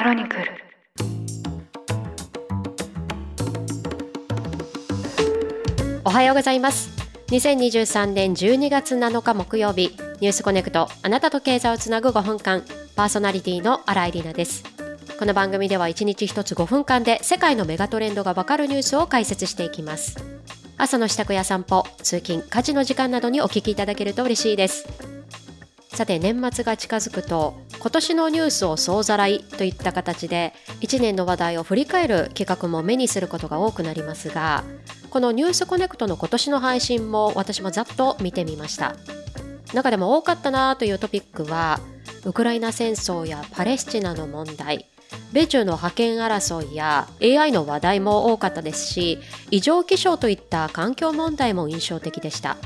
クロニクル。おはようございます。2023年12月7日木曜日。ニュースコネクトあなたと経済をつなぐ5分間パーソナリティの新井里奈です。この番組では1日1つ5分間で世界のメガトレンドがわかるニュースを解説していきます。朝の支度や散歩通勤家事の時間などにお聞きいただけると嬉しいです。さて年末が近づくと今年のニュースを総ざらいといった形で1年の話題を振り返る企画も目にすることが多くなりますがこのニュースコネクトの今年の配信も私もざっと見てみました。中でも多かったなというトピックはウクライナ戦争やパレスチナの問題米中の覇権争いや AI の話題も多かったですし異常気象といった環境問題も印象的でした。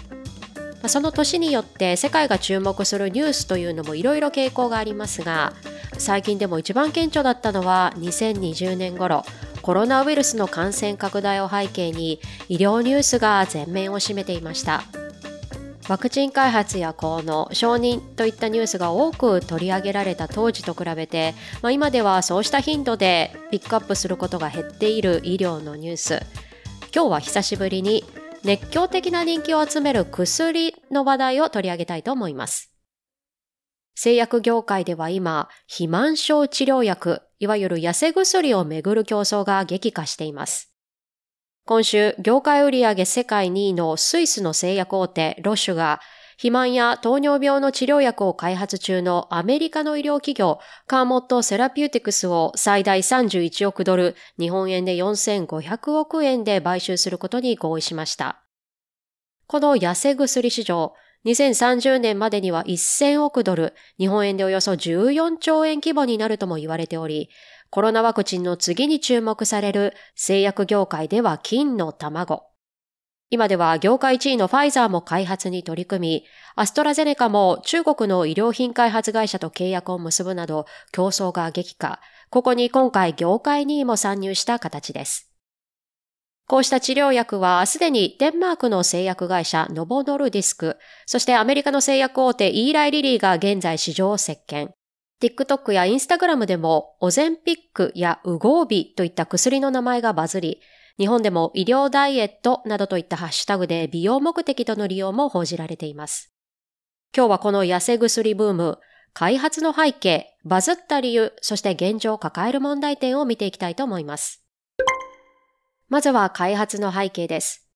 その年によって世界が注目するニュースというのもいろいろ傾向がありますが最近でも一番顕著だったのは2020年頃コロナウイルスの感染拡大を背景に医療ニュースが全面を占めていました。ワクチン開発や効能承認といったニュースが多く取り上げられた当時と比べて、まあ、今ではそうした頻度でピックアップすることが減っている医療のニュース。今日は久しぶりに熱狂的な人気を集める薬の話題を取り上げたいと思います。製薬業界では今、肥満症治療薬、いわゆる痩せ薬をめぐる競争が激化しています。今週、業界売上世界2位のスイスの製薬大手ロッシュが、肥満や糖尿病の治療薬を開発中のアメリカの医療企業カーモット・セラピューティクスを最大31億ドル、日本円で4500億円で買収することに合意しました。この痩せ薬市場、2030年までには1000億ドル、日本円でおよそ14兆円規模になるとも言われており、コロナワクチンの次に注目される製薬業界では金の卵。今では業界1位のファイザーも開発に取り組み、アストラゼネカも中国の医療品開発会社と契約を結ぶなど競争が激化。ここに今回業界2位も参入した形です。こうした治療薬はすでにデンマークの製薬会社ノボノルディスク、そしてアメリカの製薬大手イーライリリーが現在市場を席巻。TikTok や Instagram でもオゼンピックやウゴービといった薬の名前がバズり、日本でも医療ダイエットなどといったハッシュタグで美容目的との利用も報じられています。今日はこの痩せ薬ブーム、開発の背景、バズった理由、そして現状を抱える問題点を見ていきたいと思います。まずは開発の背景です。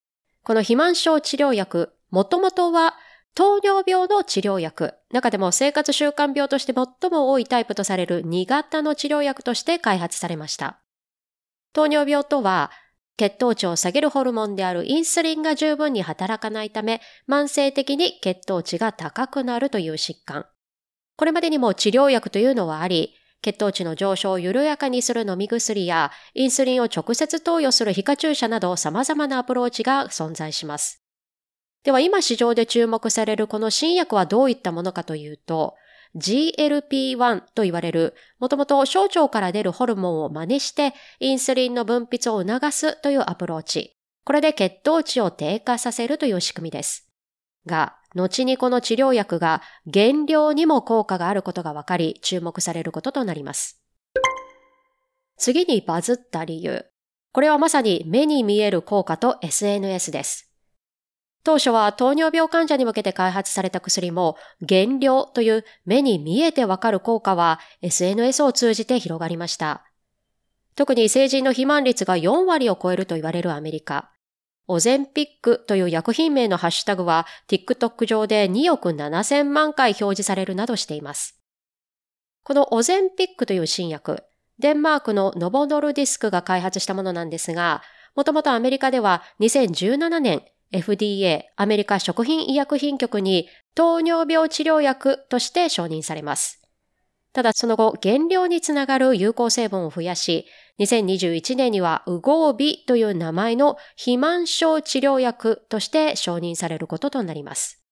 この肥満症治療薬、もともとは糖尿病の治療薬、中でも生活習慣病として最も多いタイプとされる2型の治療薬として開発されました。糖尿病とは、血糖値を下げるホルモンであるインスリンが十分に働かないため、慢性的に血糖値が高くなるという疾患。これまでにも治療薬というのはあり、血糖値の上昇を緩やかにする飲み薬や、インスリンを直接投与する皮下注射など様々なアプローチが存在します。では今市場で注目されるこの新薬はどういったものかというと、GLP-1 と言われる、もともと小腸から出るホルモンを真似して、インスリンの分泌を促すというアプローチ。これで血糖値を低下させるという仕組みです。が、後にこの治療薬が減量にも効果があることが分かり注目されることとなります。次にバズった理由。これはまさに目に見える効果と SNS です。当初は糖尿病患者に向けて開発された薬も減量という目に見えてわかる効果は SNS を通じて広がりました。特に成人の肥満率が4割を超えると言われるアメリカ。オゼンピックという薬品名のハッシュタグは TikTok 上で2億7000万回表示されるなどしています。このオゼンピックという新薬、デンマークのノボノルディスクが開発したものなんですが、もともとアメリカでは2017年 FDA アメリカ食品医薬品局に糖尿病治療薬として承認されます。ただその後減量につながる有効成分を増やし、2021年にはウゴービという名前の肥満症治療薬として承認されることとなります。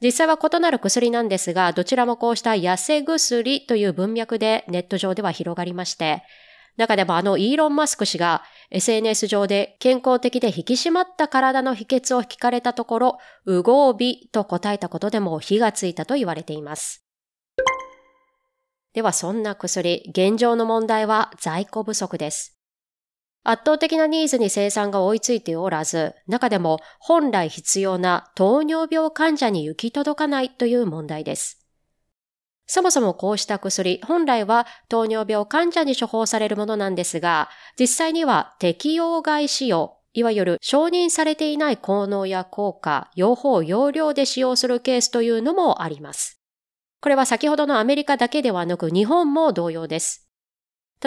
実際は異なる薬なんですが、どちらもこうした痩せ薬という文脈でネット上では広がりまして、中でもあのイーロン・マスク氏が SNS 上で健康的で引き締まった体の秘訣を聞かれたところ、ウゴービと答えたことでも火がついたと言われています。ではそんな薬、現状の問題は在庫不足です。圧倒的なニーズに生産が追いついておらず、中でも本来必要な糖尿病患者に行き届かないという問題です。そもそもこうした薬、本来は糖尿病患者に処方されるものなんですが、実際には適用外使用、いわゆる承認されていない効能や効果、用法、用量で使用するケースというのもあります。これは先ほどのアメリカだけではなく日本も同様です。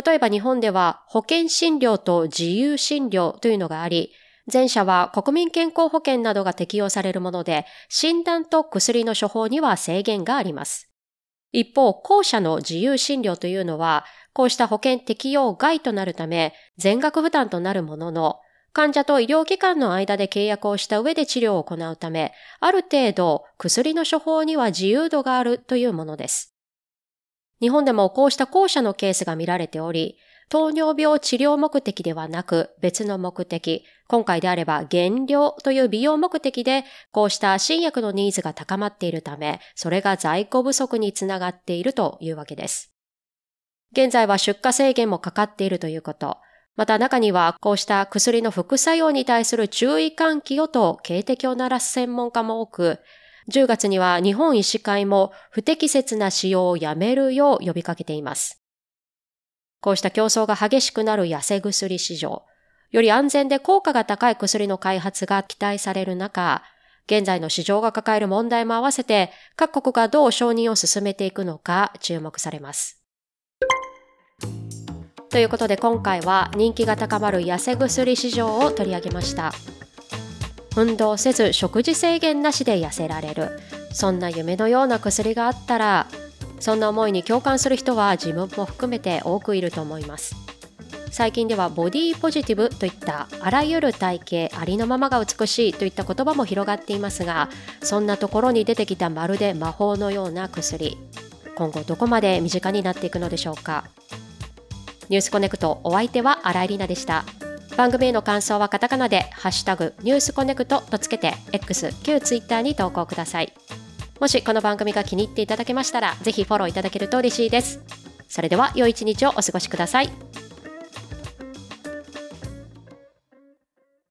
例えば日本では保険診療と自由診療というのがあり、前者は国民健康保険などが適用されるもので、診断と薬の処方には制限があります。一方、後者の自由診療というのは、こうした保険適用外となるため、全額負担となるものの、患者と医療機関の間で契約をした上で治療を行うため、ある程度薬の処方には自由度があるというものです。日本でもこうした後者のケースが見られており、糖尿病治療目的ではなく別の目的、今回であれば減量という美容目的でこうした新薬のニーズが高まっているため、それが在庫不足につながっているというわけです。現在は出荷制限もかかっているということ、また中にはこうした薬の副作用に対する注意喚起をと警笛を鳴らす専門家も多く、10月には日本医師会も不適切な使用をやめるよう呼びかけています。こうした競争が激しくなる痩せ薬市場、より安全で効果が高い薬の開発が期待される中、現在の市場が抱える問題も合わせて、各国がどう承認を進めていくのか注目されます。ということで今回は人気が高まる痩せ薬市場を取り上げました。運動せず食事制限なしで痩せられる。そんな夢のような薬があったらそんな思いに共感する人は自分も含めて多くいると思います最近ではボディポジティブといったあらゆる体型ありのままが美しいといった言葉も広がっていますがそんなところに出てきたまるで魔法のような薬今後どこまで身近になっていくのでしょうかニュースコネクトお相手は新井里奈でした番組への感想はカタカナでハッシュタグニュースコネクトとつけて X 旧 Twitter に投稿くださいもしこの番組が気に入っていただけましたら、ぜひフォローいただけると嬉しいです。それでは良い一日をお過ごしください。